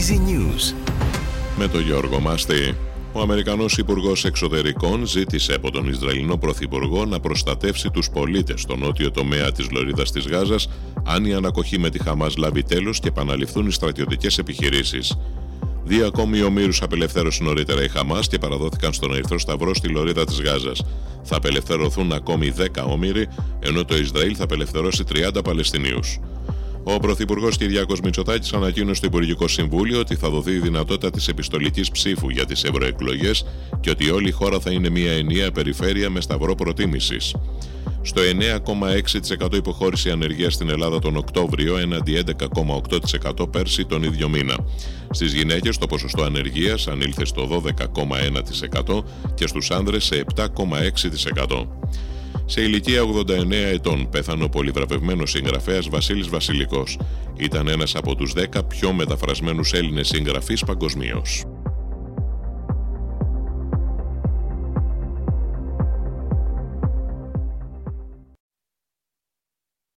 Easy News. Με τον Γιώργο Μάστη. Ο Αμερικανός Υπουργός Εξωτερικών ζήτησε από τον Ισραηλινό Πρωθυπουργό να προστατεύσει τους πολίτες στο νότιο τομέα της Λωρίδας της Γάζας αν η ανακοχή με τη Χαμάς λάβει τέλος και επαναληφθούν οι στρατιωτικές επιχειρήσεις. Δύο ακόμη ομήρους απελευθέρωσε νωρίτερα η Χαμάς και παραδόθηκαν στον Ερυθρό Σταυρό στη Λωρίδα της Γάζας. Θα απελευθερωθούν ακόμη 10 όμοιροι, ενώ το Ισραήλ θα απελευθερώσει 30 Παλαιστινίους. Ο Πρωθυπουργός Κυριάκος Μητσοτάκης ανακοίνωσε στο Υπουργικό Συμβούλιο ότι θα δοθεί η δυνατότητα της επιστολικής ψήφου για τις ευρωεκλογές και ότι όλη η χώρα θα είναι μια ενιαία περιφέρεια με σταυρό προτίμησης. Στο 9,6% υποχώρηση ανεργία στην Ελλάδα τον Οκτώβριο έναντι 11,8% πέρσι τον ίδιο μήνα. Στις γυναίκες το ποσοστό ανεργίας ανήλθε στο 12,1% και στους άνδρες σε 7,6%. Σε ηλικία 89 ετών πέθανε ο πολυβραβευμένος συγγραφέας Βασίλης Βασιλικός. Ήταν ένας από τους 10 πιο μεταφρασμένους Έλληνες συγγραφείς παγκοσμίως.